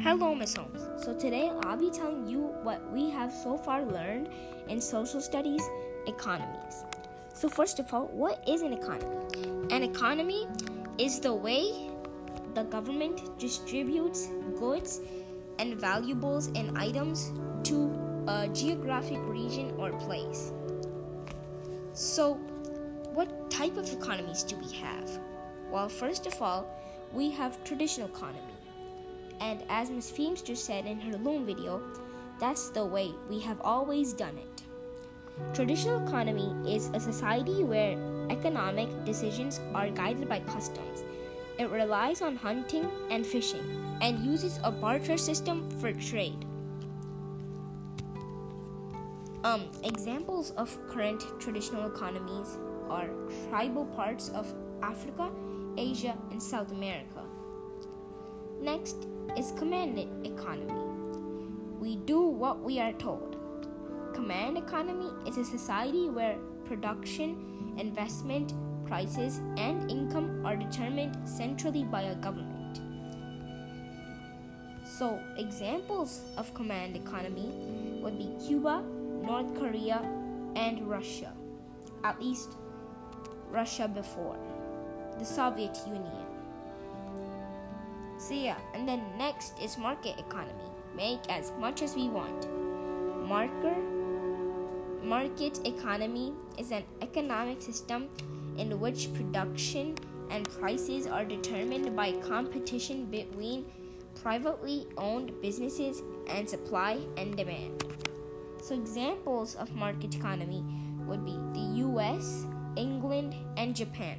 Hello, Miss Holmes. So today I'll be telling you what we have so far learned in social studies economies. So first of all, what is an economy? An economy is the way the government distributes goods and valuables and items to a geographic region or place. So, what type of economies do we have? Well, first of all, we have traditional economy. And as Ms. Feemster said in her loom video, that's the way we have always done it. Traditional economy is a society where economic decisions are guided by customs. It relies on hunting and fishing and uses a barter system for trade. Um, examples of current traditional economies are tribal parts of Africa, Asia, and South America. Next is commanded economy. We do what we are told. Command economy is a society where production, investment, prices, and income are determined centrally by a government. So, examples of command economy would be Cuba, North Korea, and Russia. At least Russia before the Soviet Union. So yeah, and then next is market economy. Make as much as we want. Marker market economy is an economic system in which production and prices are determined by competition between privately owned businesses and supply and demand. So examples of market economy would be the US, England, and Japan.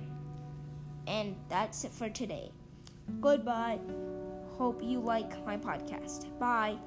And that's it for today. Goodbye. Hope you like my podcast. Bye.